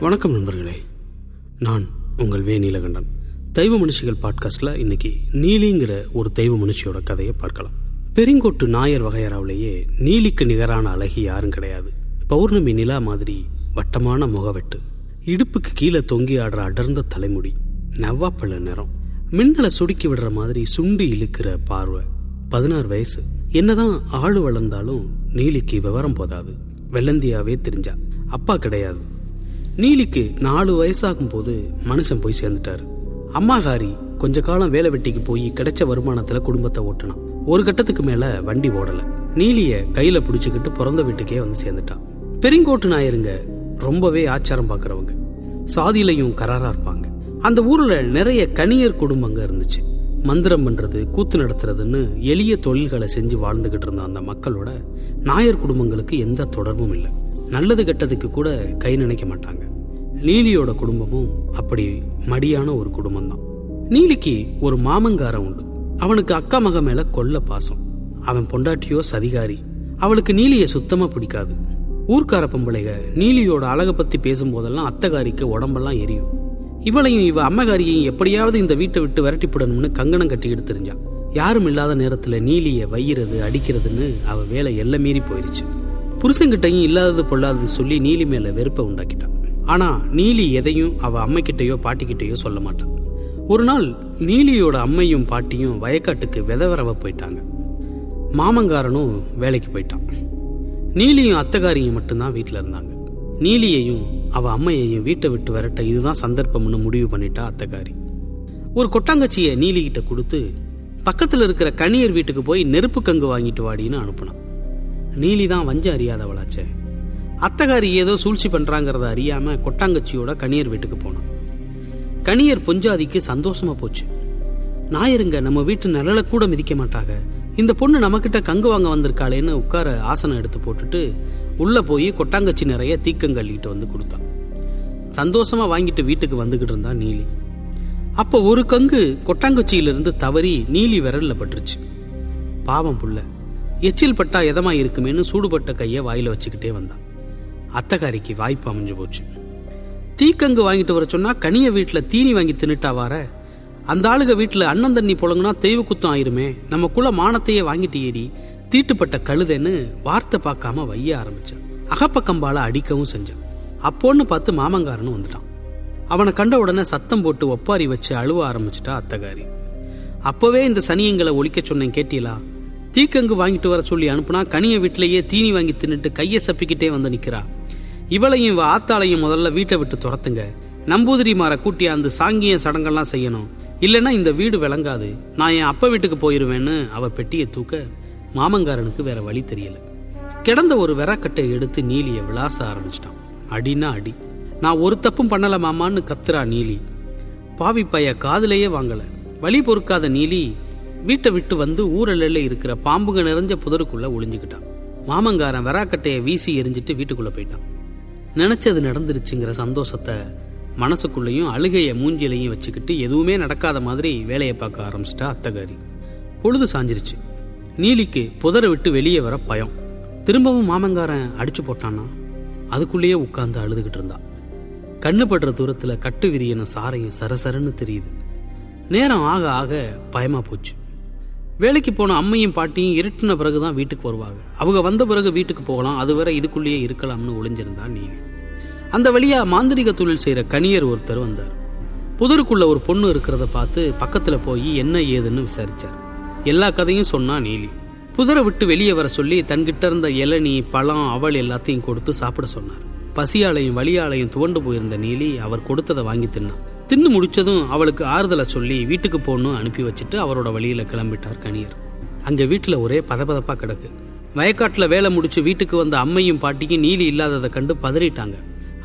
வணக்கம் நண்பர்களே. நான் உங்கள் வே நீலகண்டன். தெய்வ மனுஷிகள் பாட்காஸ்ட்ல இன்னைக்கு நீலிங்கிற ஒரு தெய்வ மனுஷியோட கதையை பார்க்கலாம். பெருங்கோட்டு நாயர் வகையறாவிலேயே நீலிக்கு நிகரான அழகி யாரும் கிடையாது. பௌர்ணமி நிலா மாதிரி வட்டமான முகவெட்டு. இடுப்புக்கு கீழே தொங்கி ஆடுற அடர்ந்த தலைமுடி. நவ்வாப்பழ நிறம். மின்னலை சுடுக்கி விடுற மாதிரி சுண்டி இழுக்கிற பார்வை. பதினாறு வயசு. என்னதான் ஆளு வளர்ந்தாலும் நீலிக்கு விவரம் போதாது. வெள்ளந்தியாவே தெரிஞ்சா. அப்பா கிடையாது. நீலிக்கு நாலு வயசாகும் போது மனுஷன் போய் சேர்ந்துட்டாரு. அம்மாகாரி கொஞ்ச காலம் வேலை வெட்டிக்கு போய் கிடைச்ச வருமானத்துல குடும்பத்தை ஓட்டினான். ஒரு கட்டத்துக்கு மேல வண்டி ஓடல. நீலிய கையில பிடிச்சுக்கிட்டு பிறந்த வீட்டுக்கே வந்து சேர்ந்துட்டான். பெருங்கோட்டு நாயருங்க ரொம்பவே ஆச்சாரம் பாக்குறவங்க. சாதியிலையும் கராரா இருப்பாங்க. அந்த ஊர்ல நிறைய கணியர் குடும்பங்க இருந்துச்சு. மந்திரம் பண்றது கூத்து நடத்துறதுன்னு எளிய தொழில்களை செஞ்சு வாழ்ந்துகிட்டு இருந்த அந்த மக்களோட நாயர் குடும்பங்களுக்கு எந்த தொடர்பும் இல்லை. நல்லது கெட்டதுக்கு கூட கை நினைக்க மாட்டாங்க. நீலியோட குடும்பமும் அப்படி மடியான ஒரு குடும்பம் தான் நீலிக்கு ஒரு மாமங்காரன் உண்டு. அவனுக்கு அக்கா மக மேல கொல்ல பாசம். அவன் பொண்டாட்டியோ சதிகாரி. அவளுக்கு நீலிய சுத்தமா பிடிக்காது. ஊர்க்கார பொம்பளைக நீலியோட அழகை பத்தி பேசும்போதெல்லாம் அத்தகாரிக்கு உடம்பெல்லாம் எரியும். இவளையும் இவ அம்மகாரியையும் எப்படியாவது இந்த வீட்டை விட்டு விரட்டிப்படணும்னு கங்கணம் கட்டிக்கிட்டு தெரிஞ்சான் யாரும் இல்லாத நேரத்துல நீலிய வையிறது அடிக்கிறதுன்னு அவ வேலை எல்லை மீறி போயிருச்சு. புருஷங்கிட்டையும் இல்லாதது பொல்லாதது சொல்லி நீலி மேல வெறுப்பை உண்டாக்கிட்டான் ஆனா நீலி எதையும் அவ அம்மைக்கிட்டயோ பாட்டிக்கிட்டயோ சொல்ல மாட்டான் ஒரு நாள் நீலியோட அம்மையும் பாட்டியும் வயக்காட்டுக்கு விதவரவ போயிட்டாங்க. மாமங்காரனும் வேலைக்கு போயிட்டான். நீலியும் அத்தகாரியும் மட்டும்தான் வீட்டில் இருந்தாங்க. நீலியையும் அவ அம்மையையும் வீட்டை விட்டு விரட்ட இதுதான் சந்தர்ப்பம்னு முடிவு பண்ணிட்டா அத்தகாரி. ஒரு கொட்டாங்கச்சியை நீலி கிட்ட கொடுத்து பக்கத்துல இருக்கிற கணியர் வீட்டுக்கு போய் நெருப்பு கங்கு வாங்கிட்டு வாடின்னு அனுப்புனான். நீலி தான் வஞ்சம் அறியாதவளாச்சே. அத்தகாரி ஏதோ சூழ்ச்சி பண்றாங்கிறத அறியாம கொட்டாங்கச்சியோட கணியர் வீட்டுக்கு போனான். கணியர் பொஞ்சாதிக்கு சந்தோஷமா போச்சு. நாயருங்க நம்ம வீட்டு நிழலை கூட மிதிக்க மாட்டாங்க. இந்த பொண்ணு நம்மக்கிட்ட கங்கு வாங்க வந்திருக்காளேன்னு உட்கார ஆசனம் எடுத்து போட்டுட்டு உள்ளே போய் கொட்டாங்கச்சி நிறைய தீக்கங்கள்ளிட்டு வந்து கொடுத்தான் சந்தோஷமாக வாங்கிட்டு வீட்டுக்கு வந்துக்கிட்டு இருந்தா நீலி. அப்போ ஒரு கங்கு கொட்டாங்குச்சியிலிருந்து தவறி நீலி விரலில் பட்டுருச்சு. பாவம் புள்ள எச்சில் பட்டா எதமா இருக்குமேன்னு சூடுபட்ட கையை வாயில வச்சுக்கிட்டே வந்தான் அத்தகாரிக்கு வாய்ப்பு அமைஞ்சு போச்சு. தீக்கங்கு வாங்கிட்டு வர சொன்னா கனிய வீட்டில் தீனி வாங்கி தின்னுட்டா வார. அந்த ஆளுக வீட்டில் அண்ணன் தண்ணி புழங்குனா தெய்வ குத்தம் ஆயிருமே. நம்ம குல மானத்தையே வாங்கிட்டு ஏடி தீட்டுப்பட்ட கழுதைன்னு வார்த்தை பார்க்காம வைய ஆரம்பிச்சான். அகப்பக்கம்பால அடிக்கவும் செஞ்சான். அப்போன்னு பார்த்து மாமங்காரனும் வந்துட்டான். அவனை கண்ட உடனே சத்தம் போட்டு ஒப்பாரி வச்சு அழுவ ஆரம்பிச்சிட்டா அத்தகாரி. அப்போவே இந்த சனியங்களை ஒழிக்க சொன்னேன் கேட்டீலா தீக்கங்கு வாங்கிட்டு வர சொல்லி அனுப்புனா கனிய வீட்டிலேயே தீனி வாங்கி தின்னுட்டு கையை சப்பிக்கிட்டே வந்து நிக்கிறா. இவளையும் இவ ஆத்தாளையும் முதல்ல வீட்டை விட்டு துரத்துங்க. நம்பூதிரிமாரை கூட்டியாந்து சாங்கிய சடங்கெல்லாம் செய்யணும். இல்லைன்னா இந்த வீடு விளங்காது. நான் என் அப்பா வீட்டுக்கு போயிருவேன்னு அவ பெட்டியை தூக்க மாமங்காரனுக்கு வேற வழி தெரியல. கிடந்த ஒரு வெறக்கட்டை எடுத்து நீலிய விளாச ஆரம்பிச்சிட்டான். அடினா அடி. நான் ஒரு தப்பும் பண்ணல மாமான்னு கத்துறா நீலி. பாவி பைய காதுலயே வாங்கல. வழி பொறுக்காத நீலி வீட்டை விட்டு வந்து ஊரலில் இருக்கிற பாம்புங்க நிறைஞ்ச புதருக்குள்ள ஒளிஞ்சுக்கிட்டான். மாமங்காரன் வெறாக்கட்டையை வீசி எரிஞ்சிட்டு வீட்டுக்குள்ள போயிட்டான். நினைச்சது நடந்துருச்சுங்கிற சந்தோஷத்தை மனசுக்குள்ளேயும் அழுகையை மூஞ்சிலையும் வச்சுக்கிட்டு எதுவுமே நடக்காத மாதிரி வேலையை பார்க்க ஆரம்பிச்சிட்டா அத்தகாரி. பொழுது சாஞ்சிருச்சு. நீலிக்கு புதரை விட்டு வெளியே வர பயம். திரும்பவும் மாமங்காரன் அடிச்சு போட்டானா அதுக்குள்ளேயே உட்கார்ந்து அழுதுகிட்டு இருந்தா. கண்ணு படுற தூரத்துல கட்டு விரியன சாரையும் சரசரன்னு தெரியுது. நேரம் ஆக ஆக பயமா போச்சு. வேலைக்கு போன அம்மையும் பாட்டியும் இருட்டின பிறகுதான் வீட்டுக்கு வருவாங்க. அவங்க வந்த பிறகு வீட்டுக்கு போகலாம் அதுவரை இதுக்குள்ளேயே இருக்கலாம்னு ஒளிஞ்சிருந்தா நீலி. அந்த வழியா மாந்திரிக தொழில் செய்யற கணியர் ஒருத்தர் வந்தார். புதருக்குள்ள ஒரு பொண்ணு இருக்கிறத பார்த்து பக்கத்துல போய் என்ன ஏதுன்னு விசாரிச்சார். எல்லா கதையும் சொன்னா நீலி. புதரை விட்டு வெளியே வர சொல்லி தன்கிட்ட இருந்த இளநீ பழம் அவள் எல்லாத்தையும் கொடுத்து சாப்பிட சொன்னார். பசியாலையும் வழியாலையும் துவண்டு போயிருந்த நீலி அவர் கொடுத்ததை வாங்கி தின்னான். தின்னு முடிச்சதும் அவளுக்கு ஆறுதலை சொல்லி வீட்டுக்கு போகணும் அனுப்பி வச்சுட்டு அவரோட வழியில கிளம்பிட்டார் கணியர் அங்க வீட்டுல ஒரே பதபதப்பா கிடக்கு. வயக்காட்டுல வேலை முடிச்சு வீட்டுக்கு வந்த அம்மையும் பாட்டியும் நீலி இல்லாததை கண்டு பதறிட்டாங்க.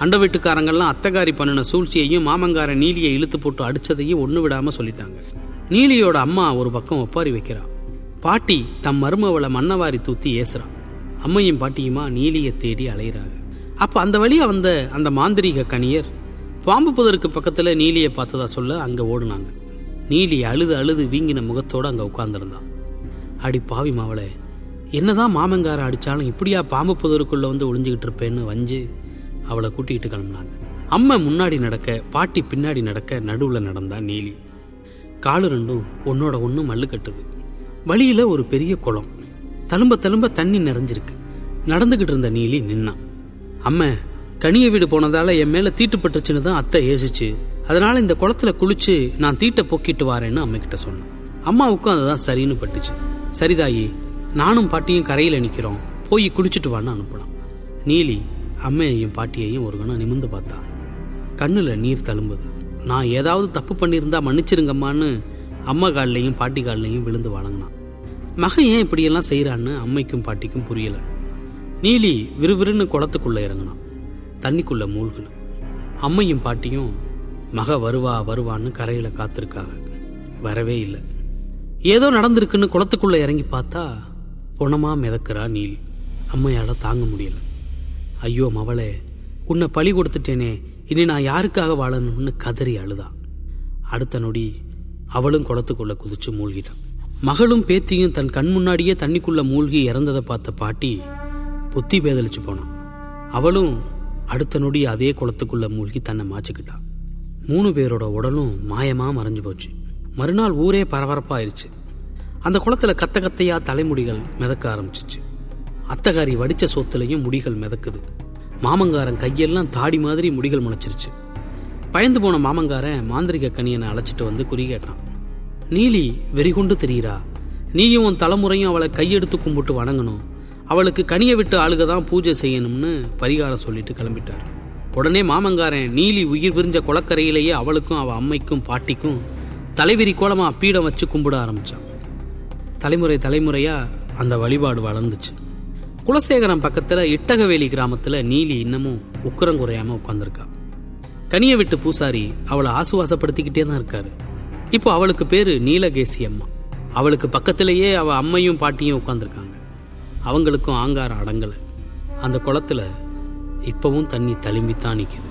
அண்ட வீட்டுக்காரங்கள்லாம் அத்தகாரி பண்ணின சூழ்ச்சியையும் மாமங்கார நீலியை இழுத்து போட்டு அடிச்சதையும் ஒன்று விடாம சொல்லிட்டாங்க. நீலியோட அம்மா ஒரு பக்கம் ஒப்பாரி வைக்கிறா. பாட்டி தம் மருமவளை மன்னவாரி தூத்தி ஏசுறான் அம்மையும் பாட்டியுமா நீலியை தேடி அலையிறாங்க. அப்போ அந்த வழியாக வந்த அந்த மாந்திரீக கணியர் பாம்பு புதருக்கு பக்கத்தில் நீலியை பார்த்ததா சொல்ல அங்கே ஓடுனாங்க. நீலி அழுது அழுது வீங்கின முகத்தோடு அங்கே உட்காந்துருந்தான் அடி பாவி மாவளே என்னதான் மாமங்கார அடித்தாலும் இப்படியா பாம்பு புதருக்குள்ளே வந்து ஒளிஞ்சுக்கிட்டு இருப்பேன்னு வஞ்சு அவளை கூட்டிகிட்டு கிளம்புனாங்க. அம்மா முன்னாடி நடக்க பாட்டி பின்னாடி நடக்க நடுவில் நடந்தா நீலி. காலு ரெண்டும் ஒன்னோட ஒன்று மல்லு கட்டுது. வழியில ஒரு பெரிய குளம். தழும்ப தழும்ப தண்ணி நிறைஞ்சிருக்கு. நடந்துகிட்டு இருந்த நீலி நின்னான் அம்மா கனிய வீடு போனதால என் மேல தீட்டுப்பட்டுச்சுன்னு தான் அத்தை ஏசிச்சு அதனால இந்த குளத்துல குளிச்சு நான் தீட்டை போக்கிட்டு வாரேன்னு அம்மா கிட்ட சொன்னேன். அம்மாவுக்கும் அதுதான் சரின்னு பட்டுச்சு. சரிதாயி நானும் பாட்டியும் கரையில் நிற்கிறோம் போய் குளிச்சுட்டு வான்னு அனுப்பலாம் நீலி அம்மையையும் பாட்டியையும் ஒரு கணம் நிமிந்து பார்த்தா கண்ணில் நீர் தழும்புது. நான் ஏதாவது தப்பு பண்ணியிருந்தா மன்னிச்சிருங்கம்மான்னு அம்மா கால்லையும் பாட்டி கால்லையும் விழுந்து வணங்கினான். மகன் ஏன் இப்படியெல்லாம் செய்கிறான்னு அம்மைக்கும் பாட்டிக்கும் புரியல. நீலி விறுவிறுன்னு குளத்துக்குள்ளே இறங்கினான். தண்ணிக்குள்ளே மூழ்கினான் அம்மையும் பாட்டியும் மக வருவா வருவான்னு கரையில் காத்திருக்காங்க வரவே இல்லை. ஏதோ நடந்திருக்குன்னு குளத்துக்குள்ளே இறங்கி பார்த்தா பொணமாக மிதக்கிறா நீலி. அம்மையால் தாங்க முடியலை. ஐயோ மவளே உன்னை பழி கொடுத்துட்டேனே இனி நான் யாருக்காக வாழணும்னு கதறி அழுதா. அடுத்த நொடி அவளும் குளத்துக்குள்ள குதிச்சு மூழ்கிட்டான் மகளும் பேத்தியும் தன் கண் முன்னாடியே தண்ணிக்குள்ள மூழ்கி இறந்ததை பார்த்த பாட்டி புத்தி பேதலிச்சு போனான் அவளும் அடுத்த நொடி அதே குளத்துக்குள்ள மூழ்கி தன்னை மாச்சுக்கிட்டான் மூணு பேரோட உடலும் மாயமா மறைஞ்சு போச்சு. மறுநாள் ஊரே பரபரப்பாயிருச்சு. அந்த குளத்துல கத்த கத்தையா தலைமுடிகள் மிதக்க ஆரம்பிச்சிச்சு. அத்தகாரி வடிச்ச சோத்துலையும் முடிகள் மிதக்குது. மாமங்காரன் கையெல்லாம் தாடி மாதிரி முடிகள் முளைச்சிருச்சு. பயந்து போன மாமங்காரன் மாந்திரிக கனியனை அழைச்சிட்டு வந்து குறி கேட்டான். நீலி வெறிகொண்டு தெரியிறா? நீயும் உன் தலைமுறையும் அவளை கையெடுத்து கும்பிட்டு வணங்கணும். அவளுக்கு கனியை விட்டு ஆளுக தான் பூஜை செய்யணும்னு பரிகாரம் சொல்லிட்டு கிளம்பிட்டார். உடனே மாமங்காரன் நீலி உயிர் பிரிஞ்ச குளக்கரையிலேயே அவளுக்கும் அவள் அம்மைக்கும் பாட்டிக்கும் தலைவிரி கோலமாக பீடம் வச்சு கும்பிட ஆரம்பித்தான் தலைமுறை தலைமுறையாக அந்த வழிபாடு வளர்ந்துச்சு. குலசேகரம் பக்கத்துல இட்டகவேலி கிராமத்துல நீலி இன்னமும் உக்கரம் குறையாம உட்கார்ந்திருக்கா. கனியை விட்டு பூசாரி அவளை ஆசுவாசப்படுத்திக்கிட்டே தான் இருக்காரு. இப்போ அவளுக்கு பேரு நீலகேசி அம்மா அவளுக்கு பக்கத்திலேயே அவ அம்மையும் பாட்டியும் உட்காந்துருக்காங்க அவங்களுக்கும் ஆங்காரம் அடங்கலை. அந்த குளத்துல இப்பவும் தண்ணி தழும்பித்தான் நிற்கிது